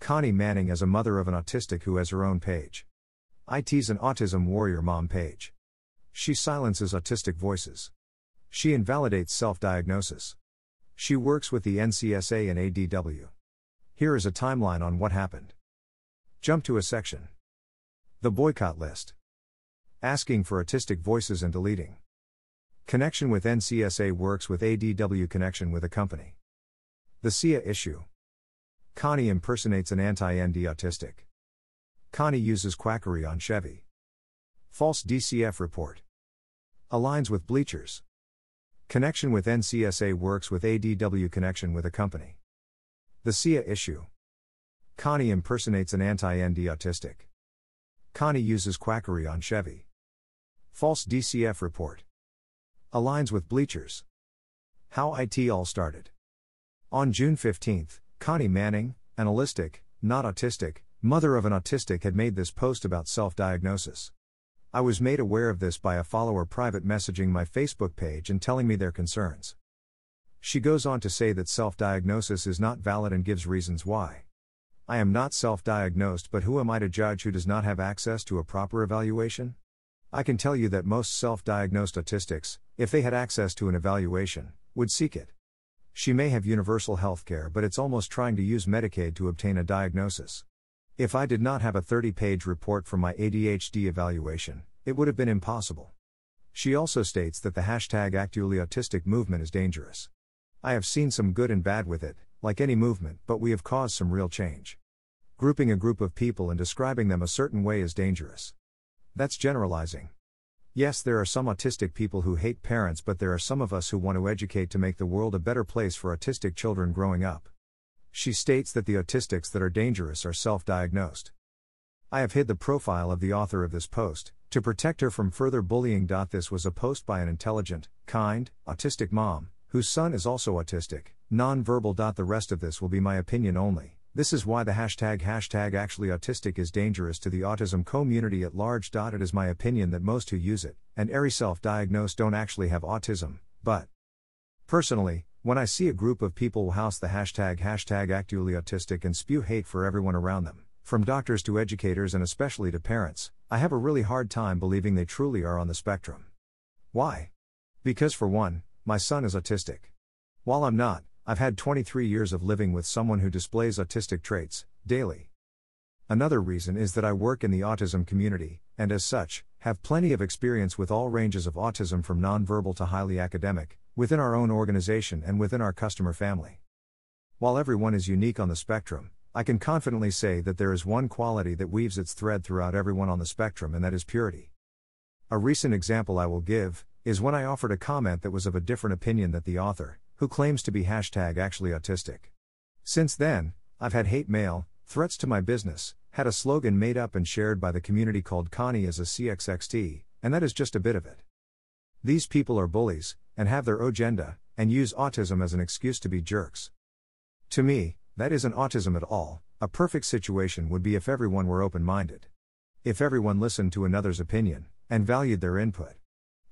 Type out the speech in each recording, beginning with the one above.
Connie Manning as a mother of an autistic who has her own page. IT's an autism warrior mom page. She silences autistic voices. She invalidates self diagnosis. She works with the NCSA and ADW. Here is a timeline on what happened. Jump to a section. The boycott list. Asking for autistic voices and deleting. Connection with NCSA works with ADW connection with a company. The SIA issue. Connie impersonates an anti ND autistic. Connie uses quackery on Chevy. False DCF report. Aligns with bleachers. Connection with NCSA works with ADW connection with a company. The SIA issue. Connie impersonates an anti ND autistic. Connie uses quackery on Chevy. False DCF report. Aligns with bleachers. How IT all started. On June 15, Connie Manning, an allistic, not autistic, mother of an autistic, had made this post about self diagnosis. I was made aware of this by a follower private messaging my Facebook page and telling me their concerns. She goes on to say that self diagnosis is not valid and gives reasons why. I am not self diagnosed, but who am I to judge who does not have access to a proper evaluation? I can tell you that most self diagnosed autistics, if they had access to an evaluation, would seek it. She may have universal health care, but it's almost trying to use Medicaid to obtain a diagnosis. If I did not have a 30 page report from my ADHD evaluation, it would have been impossible. She also states that the hashtag ActuallyAutistic movement is dangerous. I have seen some good and bad with it, like any movement, but we have caused some real change. Grouping a group of people and describing them a certain way is dangerous. That's generalizing. Yes, there are some autistic people who hate parents, but there are some of us who want to educate to make the world a better place for autistic children growing up. She states that the autistics that are dangerous are self diagnosed. I have hid the profile of the author of this post, to protect her from further bullying. This was a post by an intelligent, kind, autistic mom, whose son is also autistic, non verbal. The rest of this will be my opinion only. This is why the hashtag hashtag actually autistic is dangerous to the autism community at large. It is my opinion that most who use it, and every self diagnosed don't actually have autism, but personally, when I see a group of people house the hashtag hashtag actually autistic and spew hate for everyone around them, from doctors to educators and especially to parents, I have a really hard time believing they truly are on the spectrum. Why? Because for one, my son is autistic. While I'm not, I've had 23 years of living with someone who displays autistic traits, daily. Another reason is that I work in the autism community, and as such, have plenty of experience with all ranges of autism from nonverbal to highly academic, within our own organization and within our customer family. While everyone is unique on the spectrum, I can confidently say that there is one quality that weaves its thread throughout everyone on the spectrum, and that is purity. A recent example I will give is when I offered a comment that was of a different opinion than the author, who claims to be hashtag actually autistic. Since then, I've had hate mail, threats to my business, had a slogan made up and shared by the community called Connie as a CXXT, and that is just a bit of it. These people are bullies, and have their agenda, and use autism as an excuse to be jerks. To me, that isn't autism at all, a perfect situation would be if everyone were open minded. If everyone listened to another's opinion, and valued their input.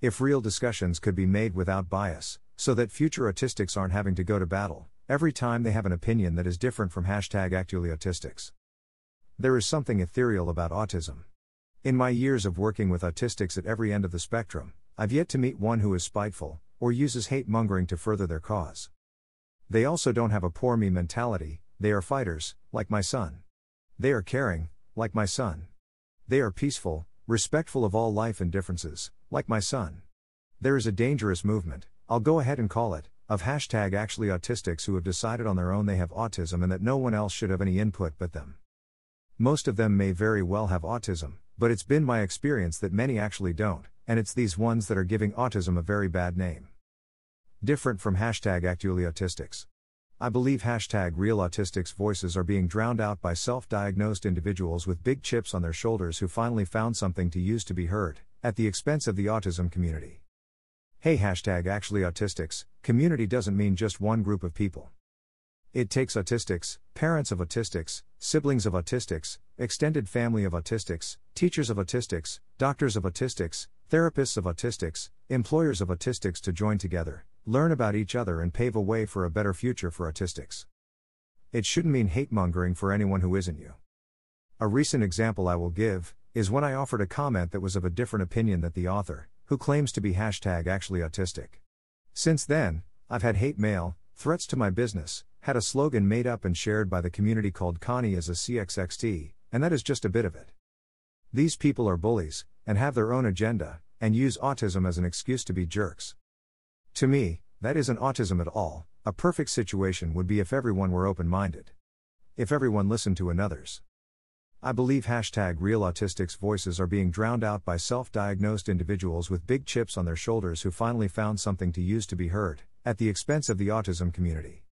If real discussions could be made without bias, so that future autistics aren't having to go to battle every time they have an opinion that is different from hashtag actually autistics. There is something ethereal about autism. In my years of working with autistics at every end of the spectrum, I've yet to meet one who is spiteful, or uses hate mongering to further their cause. They also don't have a poor me mentality, they are fighters, like my son. They are caring, like my son. They are peaceful, respectful of all life and differences, like my son. There is a dangerous movement, I'll go ahead and call it, of hashtag actually autistics who have decided on their own they have autism and that no one else should have any input but them. Most of them may very well have autism, but it's been my experience that many actually don't, and it's these ones that are giving autism a very bad name. Different from hashtag actually autistics. I believe hashtag real autistics voices are being drowned out by self diagnosed individuals with big chips on their shoulders who finally found something to use to be heard, at the expense of the autism community. Hey, hashtag actually autistics, community doesn't mean just one group of people. It takes autistics, parents of autistics, siblings of autistics, extended family of autistics, teachers of autistics, doctors of autistics, therapists of autistics, employers of autistics to join together, learn about each other, and pave a way for a better future for autistics. It shouldn't mean hate mongering for anyone who isn't you. A recent example I will give is when I offered a comment that was of a different opinion than the author, who claims to be hashtag actually autistic. Since then, I've had hate mail, threats to my business, had a slogan made up and shared by the community called Connie as a CXXT, and that is just a bit of it. These people are bullies, and have their own agenda, and use autism as an excuse to be jerks. To me, that isn't autism at all, a perfect situation would be if everyone were open minded. If everyone listened to another's. I believe hashtag real autistics voices are being drowned out by self diagnosed individuals with big chips on their shoulders who finally found something to use to be heard, at the expense of the autism community.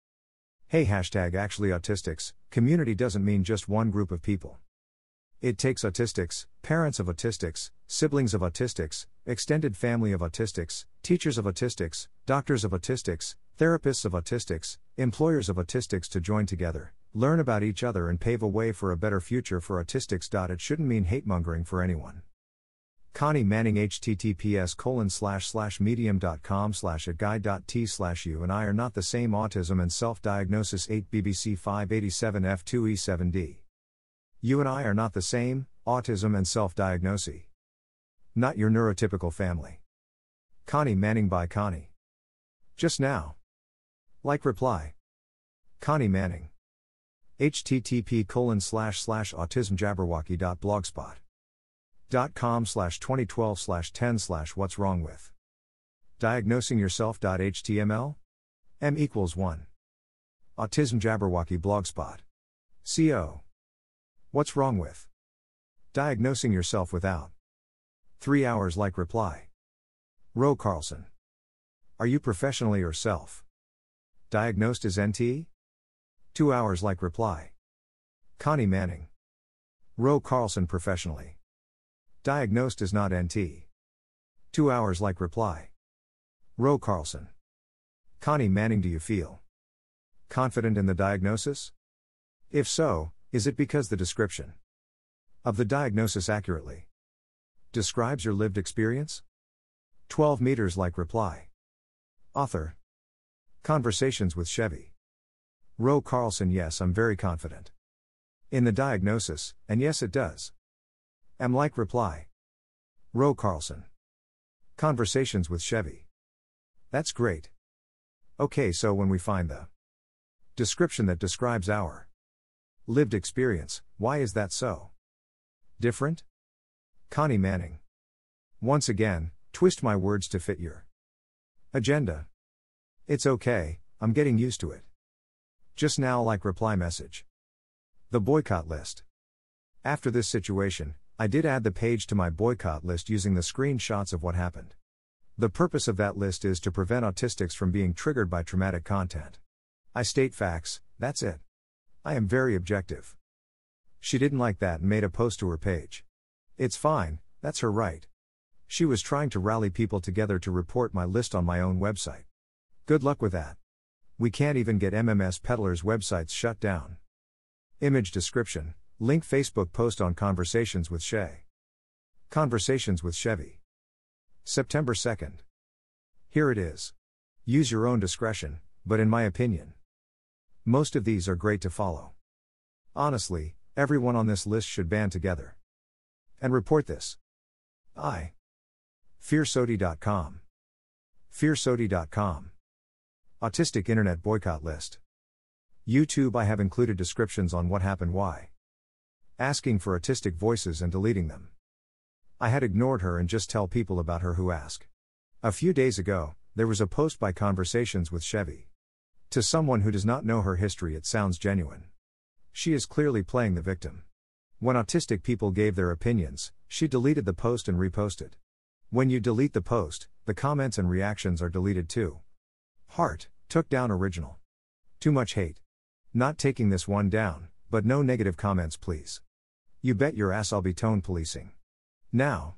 Hey, hashtag actually autistics, community doesn't mean just one group of people. It takes autistics, parents of autistics, siblings of autistics, extended family of autistics, teachers of autistics, doctors of autistics, therapists of autistics, employers of autistics to join together, learn about each other and pave a way for a better future for autistics. It shouldn't mean hate mongering for anyone. Connie Manning https colon slash slash medium.com slash a guide.t slash you and I are not the same autism and self-diagnosis 8 BBC 587 F2E7D. You and I are not the same, autism and self-diagnosis. Not your neurotypical family. Connie Manning by Connie. Just now. Like reply. Connie Manning http colon slash slash autismjabberwocky.blogspot.com slash 2012 slash 10 slash what's wrong with. diagnosing yourself.html m equals 1 autism jabberwocky blogspot. Co what's wrong with? Diagnosing yourself without. 3 hours like reply. Roe Carlson. Are you professionally or self diagnosed as NT Two hours like reply. Connie Manning. Roe Carlson professionally. Diagnosed as not NT. Two hours like reply. Roe Carlson. Connie Manning, do you feel confident in the diagnosis? If so, is it because the description of the diagnosis accurately describes your lived experience? 12 meters like reply. Author Conversations with Chevy. Roe Carlson Yes, I'm very confident. In the diagnosis, and yes, it does. Am like reply. Roe Carlson. Conversations with Chevy. That's great. Okay, so when we find the description that describes our lived experience, why is that so? Different? Connie Manning. Once again, twist my words to fit your agenda. It's okay, I'm getting used to it. Just now, like reply message. The boycott list. After this situation, I did add the page to my boycott list using the screenshots of what happened. The purpose of that list is to prevent autistics from being triggered by traumatic content. I state facts, that's it. I am very objective. She didn't like that and made a post to her page. It's fine, that's her right. She was trying to rally people together to report my list on my own website. Good luck with that. We can't even get MMS peddlers' websites shut down. Image description Link Facebook post on Conversations with Shay. Conversations with Chevy. September 2nd. Here it is. Use your own discretion, but in my opinion, most of these are great to follow. Honestly, everyone on this list should band together and report this. I. FierceAutie.com. FierceAutie.com. Autistic Internet Boycott List. YouTube I have included descriptions on what happened why. asking for autistic voices and deleting them. I had ignored her and just tell people about her who ask. A few days ago, there was a post by Conversations with Chevy. To someone who does not know her history, it sounds genuine. She is clearly playing the victim. When autistic people gave their opinions, she deleted the post and reposted. When you delete the post, the comments and reactions are deleted too. Heart, took down original. Too much hate. Not taking this one down, but no negative comments, please. You bet your ass I'll be tone policing. Now.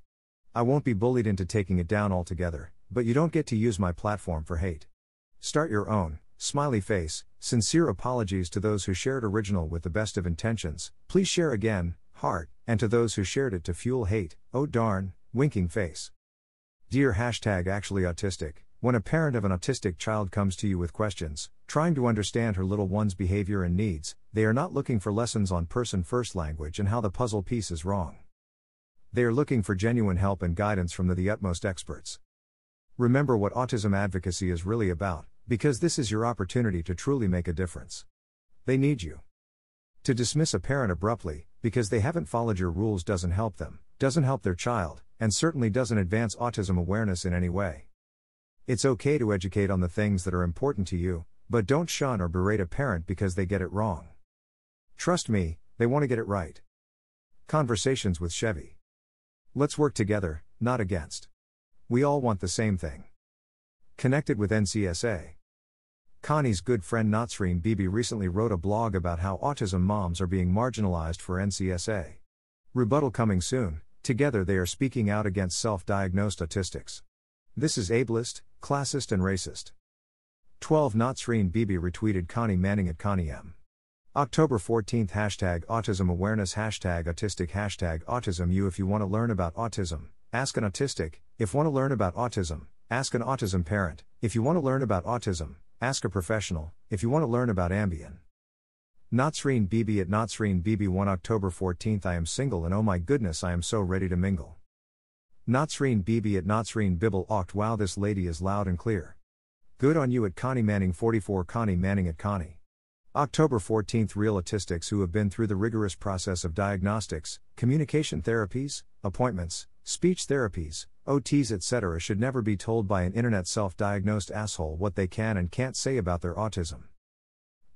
I won't be bullied into taking it down altogether, but you don't get to use my platform for hate. Start your own, smiley face, sincere apologies to those who shared original with the best of intentions, please share again, heart, and to those who shared it to fuel hate, oh darn, winking face. Dear hashtag actually autistic, when a parent of an autistic child comes to you with questions, trying to understand her little one's behavior and needs, they are not looking for lessons on person first language and how the puzzle piece is wrong. They are looking for genuine help and guidance from the, the utmost experts. Remember what autism advocacy is really about, because this is your opportunity to truly make a difference. They need you. To dismiss a parent abruptly, because they haven't followed your rules, doesn't help them, doesn't help their child, and certainly doesn't advance autism awareness in any way. It's okay to educate on the things that are important to you, but don't shun or berate a parent because they get it wrong. Trust me, they want to get it right. Conversations with Chevy. Let's work together, not against. We all want the same thing. Connected with NCSA. Connie's good friend Natsreen Bibi recently wrote a blog about how autism moms are being marginalized for NCSA. Rebuttal coming soon, together they are speaking out against self diagnosed autistics. This is ableist, classist, and racist. 12 Natsreen Bibi retweeted Connie Manning at Connie M. October 14th Hashtag Autism Awareness Hashtag Autistic Hashtag Autism You If you want to learn about autism, ask an autistic. If want to learn about autism, ask an autism parent. If you want to learn about autism, ask a professional. If you want to learn about Ambien. Natsreen Bibi at Natsreen Bibi 1 October 14th I am single and oh my goodness I am so ready to mingle. Natsreen Bibi at Natsreen Bibi Oct Wow this lady is loud and clear. Good on you at Connie Manning 44 Connie Manning at Connie. October 14th Real autistics who have been through the rigorous process of diagnostics, communication therapies, appointments, speech therapies, OTs, etc. should never be told by an internet self diagnosed asshole what they can and can't say about their autism.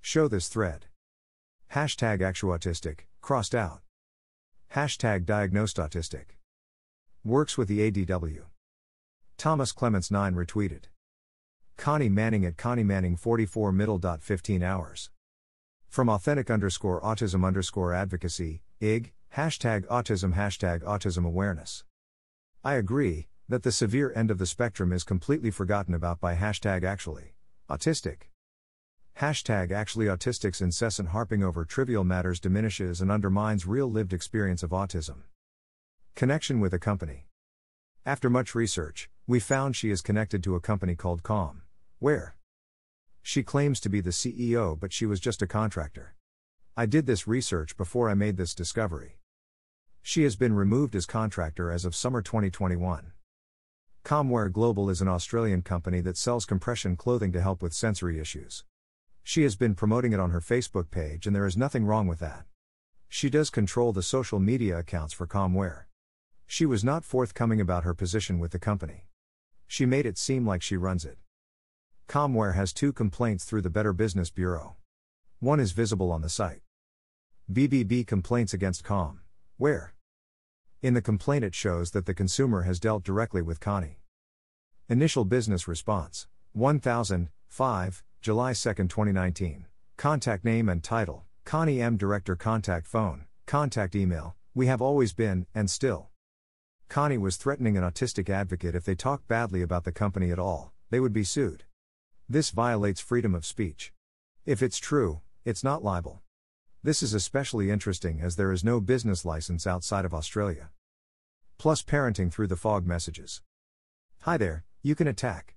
Show this thread. Hashtag actuautistic, crossed out. Hashtag diagnosed autistic. Works with the ADW. Thomas Clements 9 retweeted. Connie Manning at Connie Manning 44 middle. 15 hours. From authentic underscore autism underscore advocacy, IG, hashtag autism hashtag autism awareness. I agree that the severe end of the spectrum is completely forgotten about by hashtag actually autistic. Hashtag actually autistic's incessant harping over trivial matters diminishes and undermines real lived experience of autism. Connection with a company. After much research, we found she is connected to a company called Calm, where she claims to be the CEO, but she was just a contractor. I did this research before I made this discovery. She has been removed as contractor as of summer 2021. Calmwear Global is an Australian company that sells compression clothing to help with sensory issues. She has been promoting it on her Facebook page, and there is nothing wrong with that. She does control the social media accounts for Calmwear. She was not forthcoming about her position with the company. She made it seem like she runs it. Calmwear has two complaints through the Better Business Bureau. One is visible on the site. BBB complaints against Com. Where? In the complaint, it shows that the consumer has dealt directly with Connie. Initial business response 1005, July 2, 2019. Contact name and title Connie M. Director Contact phone, contact email. We have always been, and still. Connie was threatening an autistic advocate if they talk badly about the company at all, they would be sued. This violates freedom of speech. If it's true, it's not libel. This is especially interesting as there is no business license outside of Australia. Plus, parenting through the fog messages. Hi there, you can attack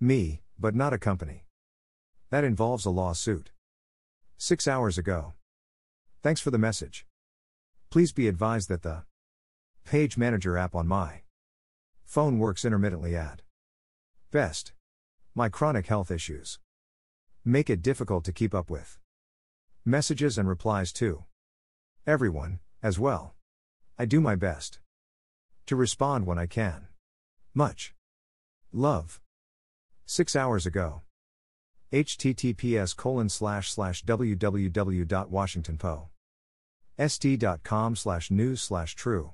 me, but not a company. That involves a lawsuit. Six hours ago. Thanks for the message. Please be advised that the Page Manager app on my phone works intermittently at best. My chronic health issues make it difficult to keep up with messages and replies to Everyone, as well. I do my best to respond when I can. Much love. Six hours ago. https colon slash slash www.washingtonpo. st.com slash news slash true.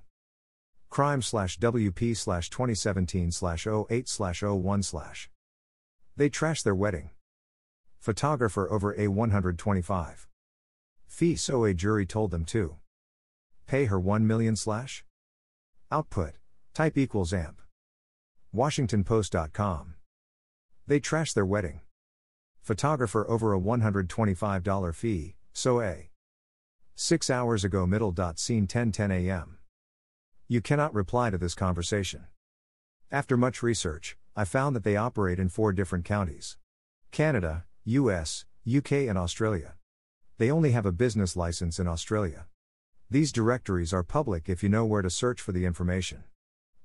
Crime slash WP slash 2017 slash 08 slash 01 slash. They trash their wedding. Photographer over A125. Fee so a jury told them to. Pay her 1 million slash? Output. Type equals amp. WashingtonPost.com. They trash their wedding. Photographer over a $125 fee, so a. 6 hours ago middle dot scene 10:10 a.m. You cannot reply to this conversation. After much research, I found that they operate in four different counties. Canada, US, UK and Australia. They only have a business license in Australia. These directories are public if you know where to search for the information.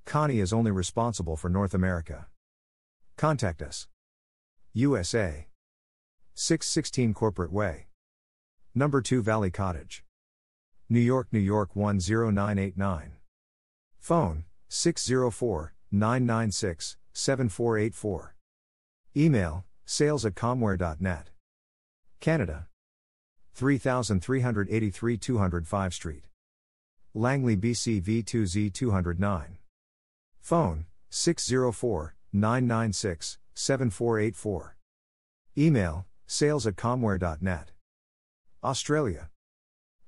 Connie is only responsible for North America. Contact us. USA. 616 Corporate Way. Number 2 Valley Cottage. New York, New York 10989. Phone 604 996 7484. Email sales at comware.net. Canada. 3383 205 Street. Langley, BC V2Z 209. Phone 604 996 7484. Email sales at comware.net. Australia.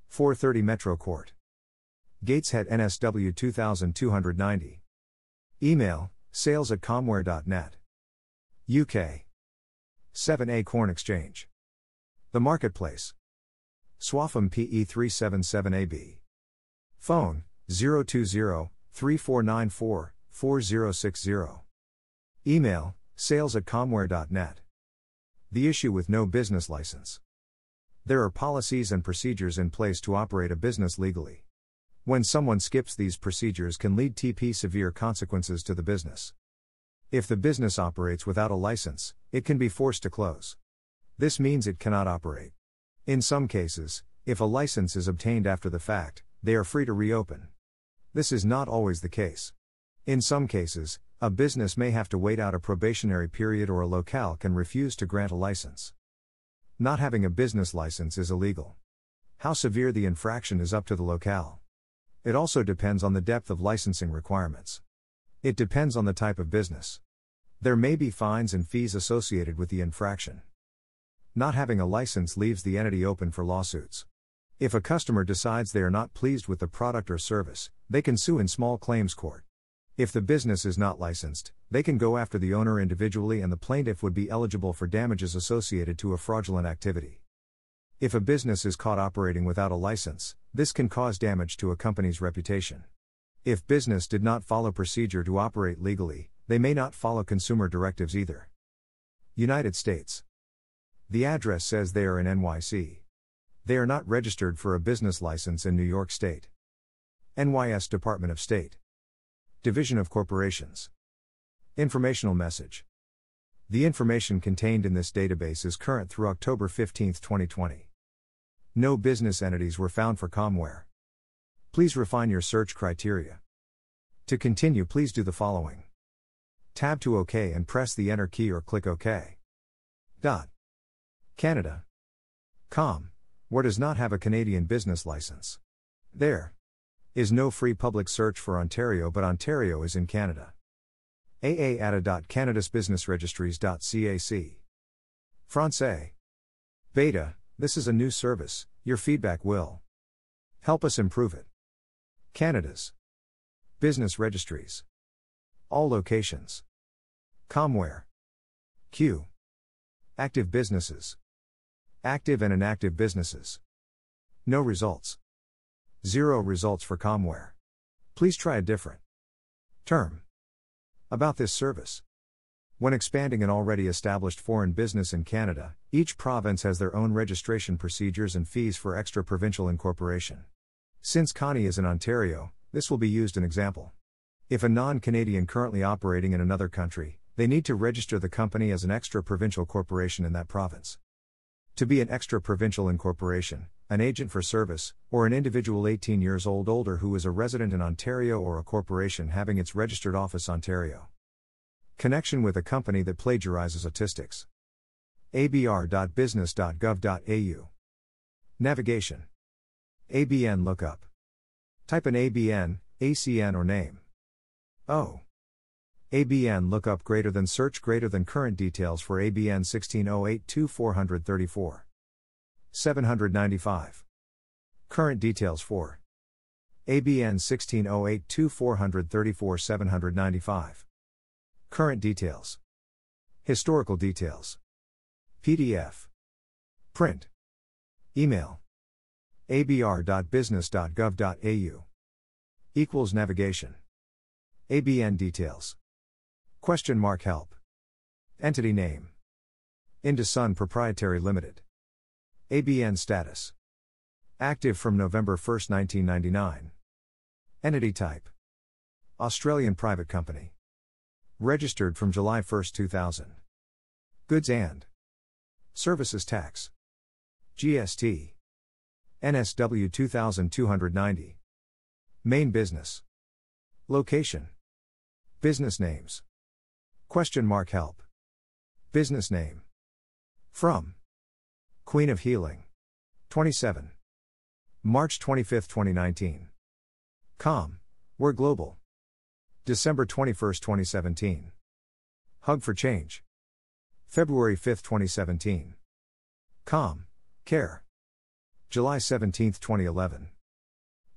430 Metro Court. Gateshead NSW 2290. Email sales at comware.net. UK. 7A Corn Exchange. The Marketplace. Swaffham PE 377AB. Phone 020 3494 4060. Email sales at comware.net. The issue with no business license. There are policies and procedures in place to operate a business legally. When someone skips these procedures can lead TP severe consequences to the business. If the business operates without a license, it can be forced to close. This means it cannot operate. In some cases, if a license is obtained after the fact, they are free to reopen. This is not always the case. In some cases, a business may have to wait out a probationary period or a locale can refuse to grant a license. Not having a business license is illegal. How severe the infraction is up to the locale. It also depends on the depth of licensing requirements. It depends on the type of business. There may be fines and fees associated with the infraction. Not having a license leaves the entity open for lawsuits. If a customer decides they are not pleased with the product or service, they can sue in small claims court. If the business is not licensed, they can go after the owner individually and the plaintiff would be eligible for damages associated to a fraudulent activity. If a business is caught operating without a license, this can cause damage to a company's reputation. If business did not follow procedure to operate legally, they may not follow consumer directives either. United States. The address says they are in NYC. They are not registered for a business license in New York State. NYS Department of State. Division of Corporations. Informational message. The information contained in this database is current through October 15, 2020. No business entities were found for Calmwear. Please refine your search criteria. To continue, please do the following. Tab to OK and press the Enter key or click OK. Dot. Canada. Com. Where does not have a Canadian business license. There is no free public search for Ontario, but Ontario is in Canada. aata.canadasbusinessregistries.cac. Francais. Beta, this is a new service, your feedback will help us improve it. Canada's business registries. All locations. Calmwear. Q. Active businesses. Active and inactive businesses. No results. Zero results for Calmwear. Please try a different term. About this service. When expanding an already established foreign business in Canada, each province has their own registration procedures and fees for extra provincial incorporation. Since Connie is in Ontario, this will be used an example. If a non Canadian currently operating in another country, they need to register the company as an extra provincial corporation in that province. To be an extra provincial incorporation, an agent for service, or an individual 18 years old older who is a resident in Ontario or a corporation having its registered office Ontario. Connection with a company that plagiarizes statistics. abr.business.gov.au. Navigation. ABN lookup. Type an ABN, ACN or name. O. ABN lookup greater than search greater than current details for ABN 16082 795. Current details for ABN 16082 795. Current details. Historical details. PDF. Print. Email. abr.business.gov.au. Equals navigation. ABN details. Question mark help. Entity name. Indusun Proprietary Limited. ABN status. Active from November 1, 1999. Entity type. Australian private company. Registered from July 1, 2000. Goods and Services Tax. GST. NSW 2290. Main business. Location. Business names. Question mark help. Business name. From. Queen of Healing. 27. March 25, 2019. Com. We're global. December 21, 2017. Hug for Change. February 5, 2017. Calm, Care. July 17, 2011.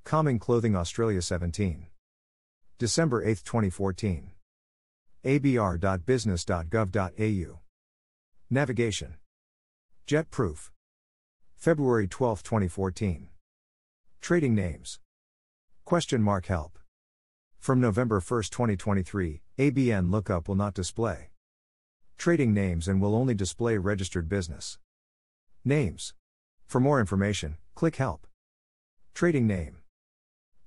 Calming Clothing Australia 17. December 8, 2014. abr.business.gov.au. Navigation. Jet Proof. February 12, 2014. Trading names. Question mark help. From November 1, 2023, ABN lookup will not display trading names and will only display registered business names. For more information, click Help. Trading name.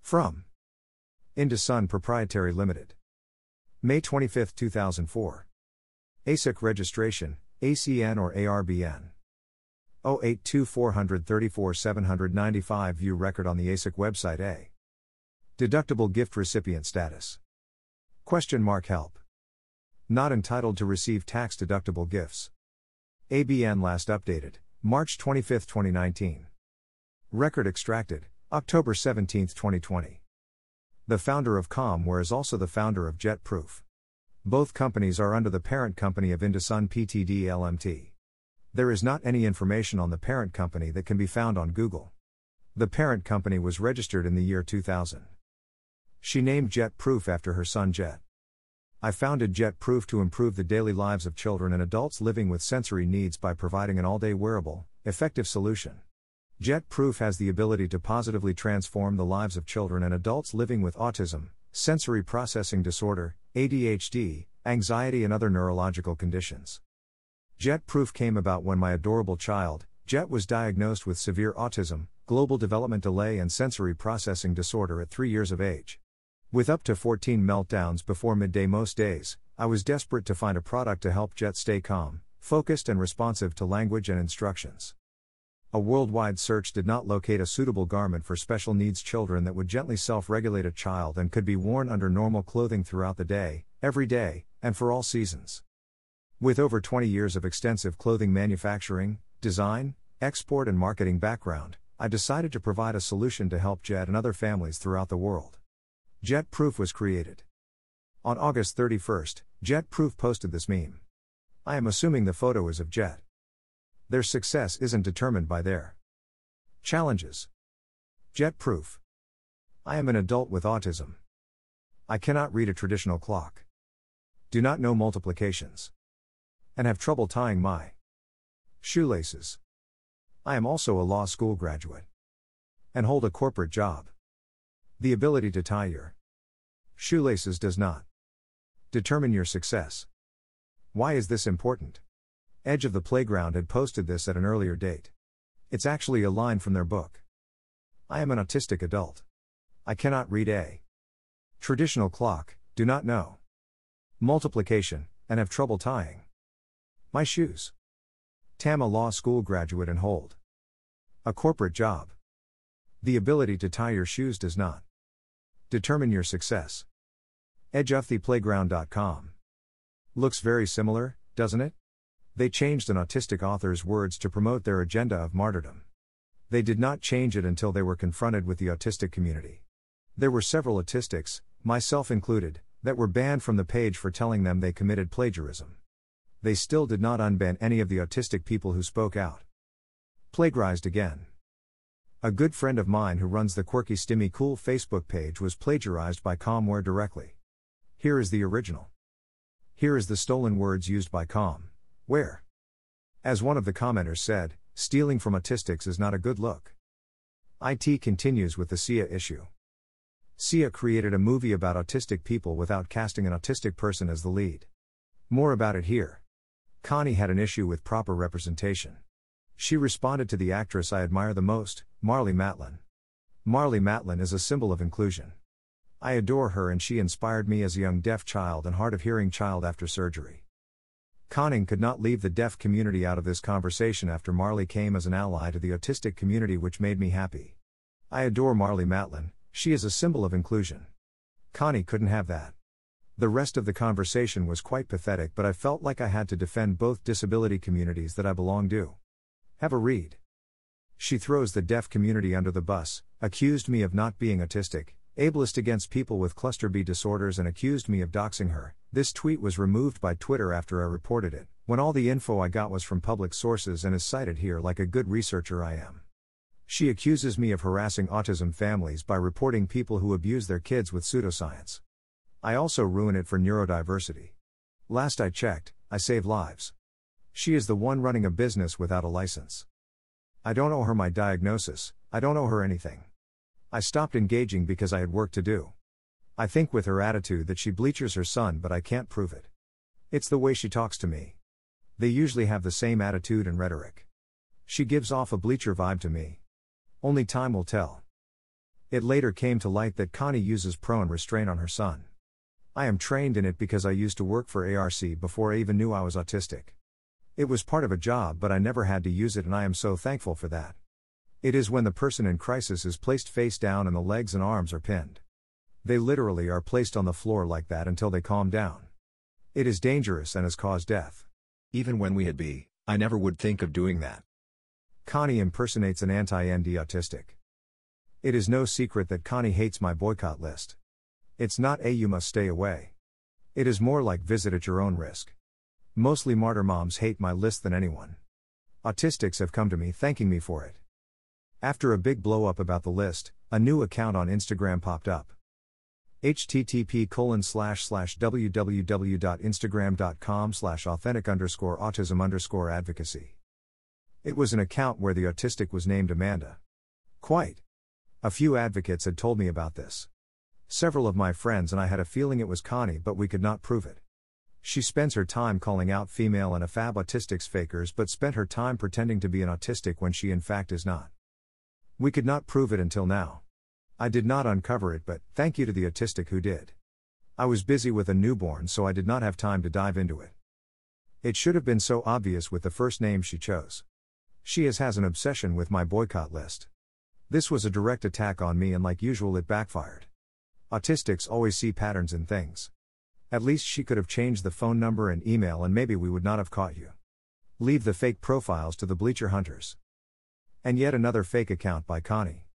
From Indusun Proprietary Limited. May 25, 2004. ASIC registration, ACN or ARBN. 082 434 795 View record on the ASIC website A. Deductible gift recipient status. Question mark help. Not entitled to receive tax deductible gifts. ABN last updated, March 25, 2019. Record extracted, October 17, 2020. The founder of Calmwear is also the founder of JetProof. Both companies are under the parent company of Indusun Ptd LMT. There is not any information on the parent company that can be found on Google. The parent company was registered in the year 2000. She named JetProof after her son Jet. I founded JetProof to improve the daily lives of children and adults living with sensory needs by providing an all day wearable, effective solution. JetProof has the ability to positively transform the lives of children and adults living with autism, sensory processing disorder, ADHD, anxiety, and other neurological conditions. JetProof came about when my adorable child, Jet, was diagnosed with severe autism, global development delay, and sensory processing disorder at three years of age. With up to 14 meltdowns before midday most days, I was desperate to find a product to help Jet stay calm, focused, and responsive to language and instructions. A worldwide search did not locate a suitable garment for special needs children that would gently self regulate a child and could be worn under normal clothing throughout the day, every day, and for all seasons. With over 20 years of extensive clothing manufacturing, design, export, and marketing background, I decided to provide a solution to help Jet and other families throughout the world. JetProof was created. On August 31st, JetProof posted this meme. I am assuming the photo is of Jet. Their success isn't determined by their challenges. JetProof. I am an adult with autism. I cannot read a traditional clock. Do not know multiplications. And have trouble tying my shoelaces. I am also a law school graduate. And hold a corporate job. The ability to tie your shoelaces does not determine your success. Why is this important? Edge of the Playground had posted this at an earlier date. It's actually a line from their book. I am an autistic adult. I cannot read a traditional clock, do not know multiplication, and have trouble tying my shoes. Tam, a law school graduate and hold A corporate job. The ability to tie your shoes does not determine your success. EdgeOfThePlayground.com. Looks very similar, doesn't it? They changed an autistic author's words to promote their agenda of martyrdom. They did not change it until they were confronted with the autistic community. There were several autistics, myself included, that were banned from the page for telling them they committed plagiarism. They still did not unban any of the autistic people who spoke out. Plagiarized again. A good friend of mine who runs the Quirky Stimmy Cool Facebook page was plagiarized by Calmwear directly. Here is the original. Here is the stolen words used by Com. Where? As one of the commenters said, stealing from autistics is not a good look. IT continues with the Sia issue. Sia created a movie about autistic people without casting an autistic person as the lead. More about it here. Connie had an issue with proper representation. She responded to the actress I admire the most, Marlee Matlin. Marlee Matlin is a symbol of inclusion. I adore her and she inspired me as a young deaf child and hard of hearing child after surgery. Connie could not leave the deaf community out of this conversation after Marlee came as an ally to the autistic community, which made me happy. I adore Marlee Matlin, she is a symbol of inclusion. Connie couldn't have that. The rest of the conversation was quite pathetic, but I felt like I had to defend both disability communities that I belong to. Have a read. She throws the deaf community under the bus, accused me of not being autistic, ableist against people with cluster B disorders, and accused me of doxing her. This tweet was removed by Twitter after I reported it, when all the info I got was from public sources and is cited here like a good researcher I am. She accuses me of harassing autism families by reporting people who abuse their kids with pseudoscience. I also ruin it for neurodiversity. Last I checked, I save lives. She is the one running a business without a license. I don't owe her my diagnosis, I don't owe her anything. I stopped engaging because I had work to do. I think with her attitude that she bleaches her son, but I can't prove it. It's the way she talks to me. They usually have the same attitude and rhetoric. She gives off a bleacher vibe to me. Only time will tell. It later came to light that Connie uses prone restraint on her son. I am trained in it because I used to work for ARC before I even knew I was autistic. It was part of a job, but I never had to use it, and I am so thankful for that. It is when the person in crisis is placed face down and the legs and arms are pinned. They literally are placed on the floor like that until they calm down. It is dangerous and has caused death. Even when we had B, I never would think of doing that. Connie impersonates an anti ND autistic. It is no secret that Connie hates my boycott list. It's not a you must stay away. It is more like visit at your own risk. Mostly martyr moms hate my list than anyone. Autistics have come to me thanking me for it. After a big blow up about the list, a new account on Instagram popped up. http colon slash slash www.instagram.com slash authentic underscore autism underscore advocacy. It was an account where the autistic was named Amanda. Quite. A few advocates had told me about this. Several of my friends and I had a feeling it was Connie, but we could not prove it. She spends her time calling out female and AFAB autistics fakers, but spent her time pretending to be an autistic when she in fact is not. We could not prove it until now. I did not uncover it, but thank you to the autistic who did. I was busy with a newborn, so I did not have time to dive into it. It should have been so obvious with the first name she chose. She has, has an obsession with my boycott list. This was a direct attack on me, and like usual, it backfired. Autistics always see patterns in things. At least she could have changed the phone number and email, and maybe we would not have caught you. Leave the fake profiles to the bleacher hunters. And yet another fake account by Connie.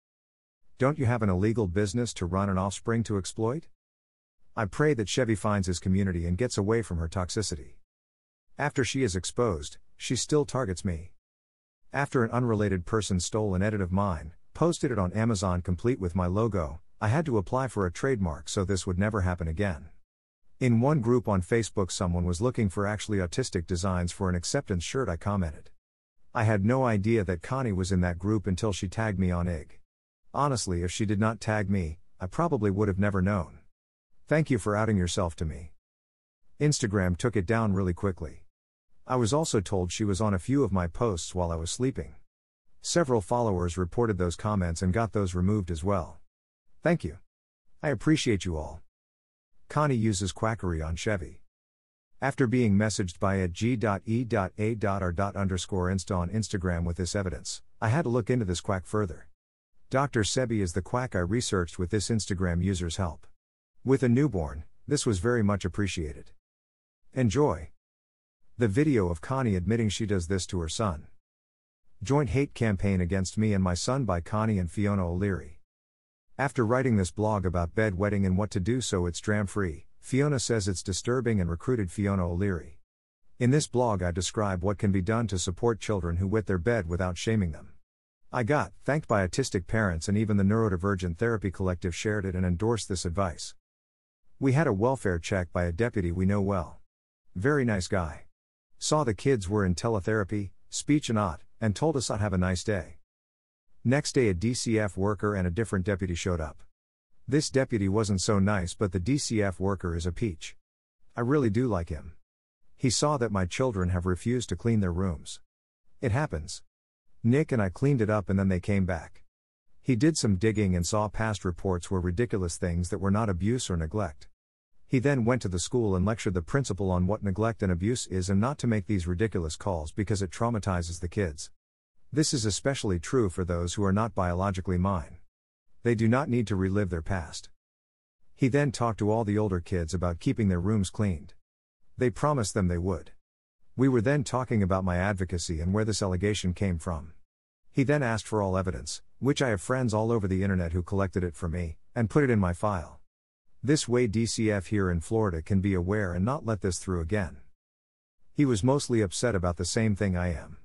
Don't you have an illegal business to run an offspring to exploit? I pray that Chevy finds his community and gets away from her toxicity. After she is exposed, she still targets me. After an unrelated person stole an edit of mine, posted it on Amazon complete with my logo, I had to apply for a trademark so this would never happen again. In one group on Facebook, someone was looking for actually autistic designs for an acceptance shirt. I commented. I had no idea that Connie was in that group until she tagged me on IG. Honestly, if she did not tag me, I probably would have never known. Thank you for outing yourself to me. Instagram took it down really quickly. I was also told she was on a few of my posts while I was sleeping. Several followers reported those comments and got those removed as well. Thank you. I appreciate you all. Connie uses quackery on Chevy. After being messaged by at g.e.a.r. insta on Instagram with this evidence, I had to look into this quack further. Dr. Sebi is the quack I researched with this Instagram user's help. With a newborn, this was very much appreciated. Enjoy. The video of Connie admitting she does this to her son. Joint hate campaign against me and my son by Connie and Fiona O'Leary. After writing this blog about bedwetting and what to do so it's dram free, Fiona says it's disturbing and recruited Fiona O'Leary. In this blog, I describe what can be done to support children who wet their bed without shaming them. I got thanked by autistic parents, and even the Neurodivergent Therapy Collective shared it and endorsed this advice. We had a welfare check by a deputy we know well. Very nice guy. Saw the kids were in teletherapy, speech and ot, and told us I'd have a nice day. Next day, a DCF worker and a different deputy showed up. This deputy wasn't so nice, but the DCF worker is a peach. I really do like him. He saw that my children have refused to clean their rooms. It happens. Nick and I cleaned it up and then they came back. He did some digging and saw past reports were ridiculous things that were not abuse or neglect. He then went to the school and lectured the principal on what neglect and abuse is and not to make these ridiculous calls because it traumatizes the kids. This is especially true for those who are not biologically mine. They do not need to relive their past. He then talked to all the older kids about keeping their rooms cleaned. They promised them they would. We were then talking about my advocacy and where this allegation came from. He then asked for all evidence, which I have friends all over the internet who collected it for me, and put it in my file. This way, DCF here in Florida can be aware and not let this through again. He was mostly upset about the same thing I am.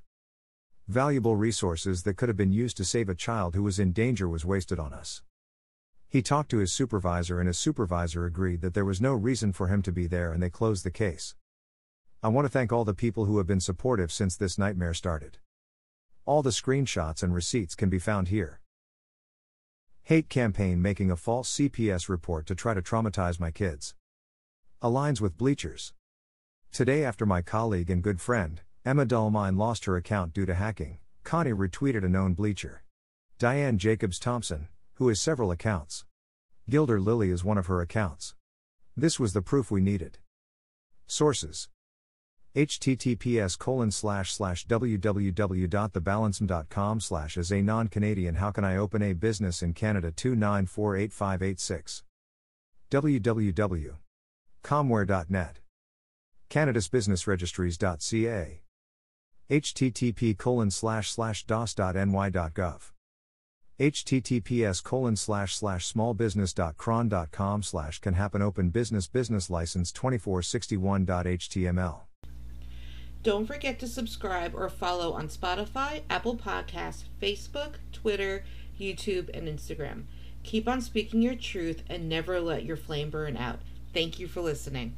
Valuable resources that could have been used to save a child who was in danger was wasted on us. He talked to his supervisor, and his supervisor agreed that there was no reason for him to be there and they closed the case. I want to thank all the people who have been supportive since this nightmare started. All the screenshots and receipts can be found here. Hate campaign making a false CPS report to try to traumatize my kids. Aligns with bleachers. Today, after my colleague and good friend, Emma Dalmayne lost her account due to hacking, Connie retweeted a known bleacher. Diane Jacobs Thompson, who has several accounts. Gilder Lily is one of her accounts. This was the proof we needed. Sources https colon slash slash www.thebalancem.com slash as a non-Canadian how can I open a business in Canada 2948586 www.calmwear.net canadasbusinessregistries.ca http colon slash slash dos.ny.gov https colon slash slash smallbusiness.chron.com slash can happen open business business license 2461.html Don't forget to subscribe or follow on Spotify, Apple Podcasts, Facebook, Twitter, YouTube, and Instagram. Keep on speaking your truth and never let your flame burn out. Thank you for listening.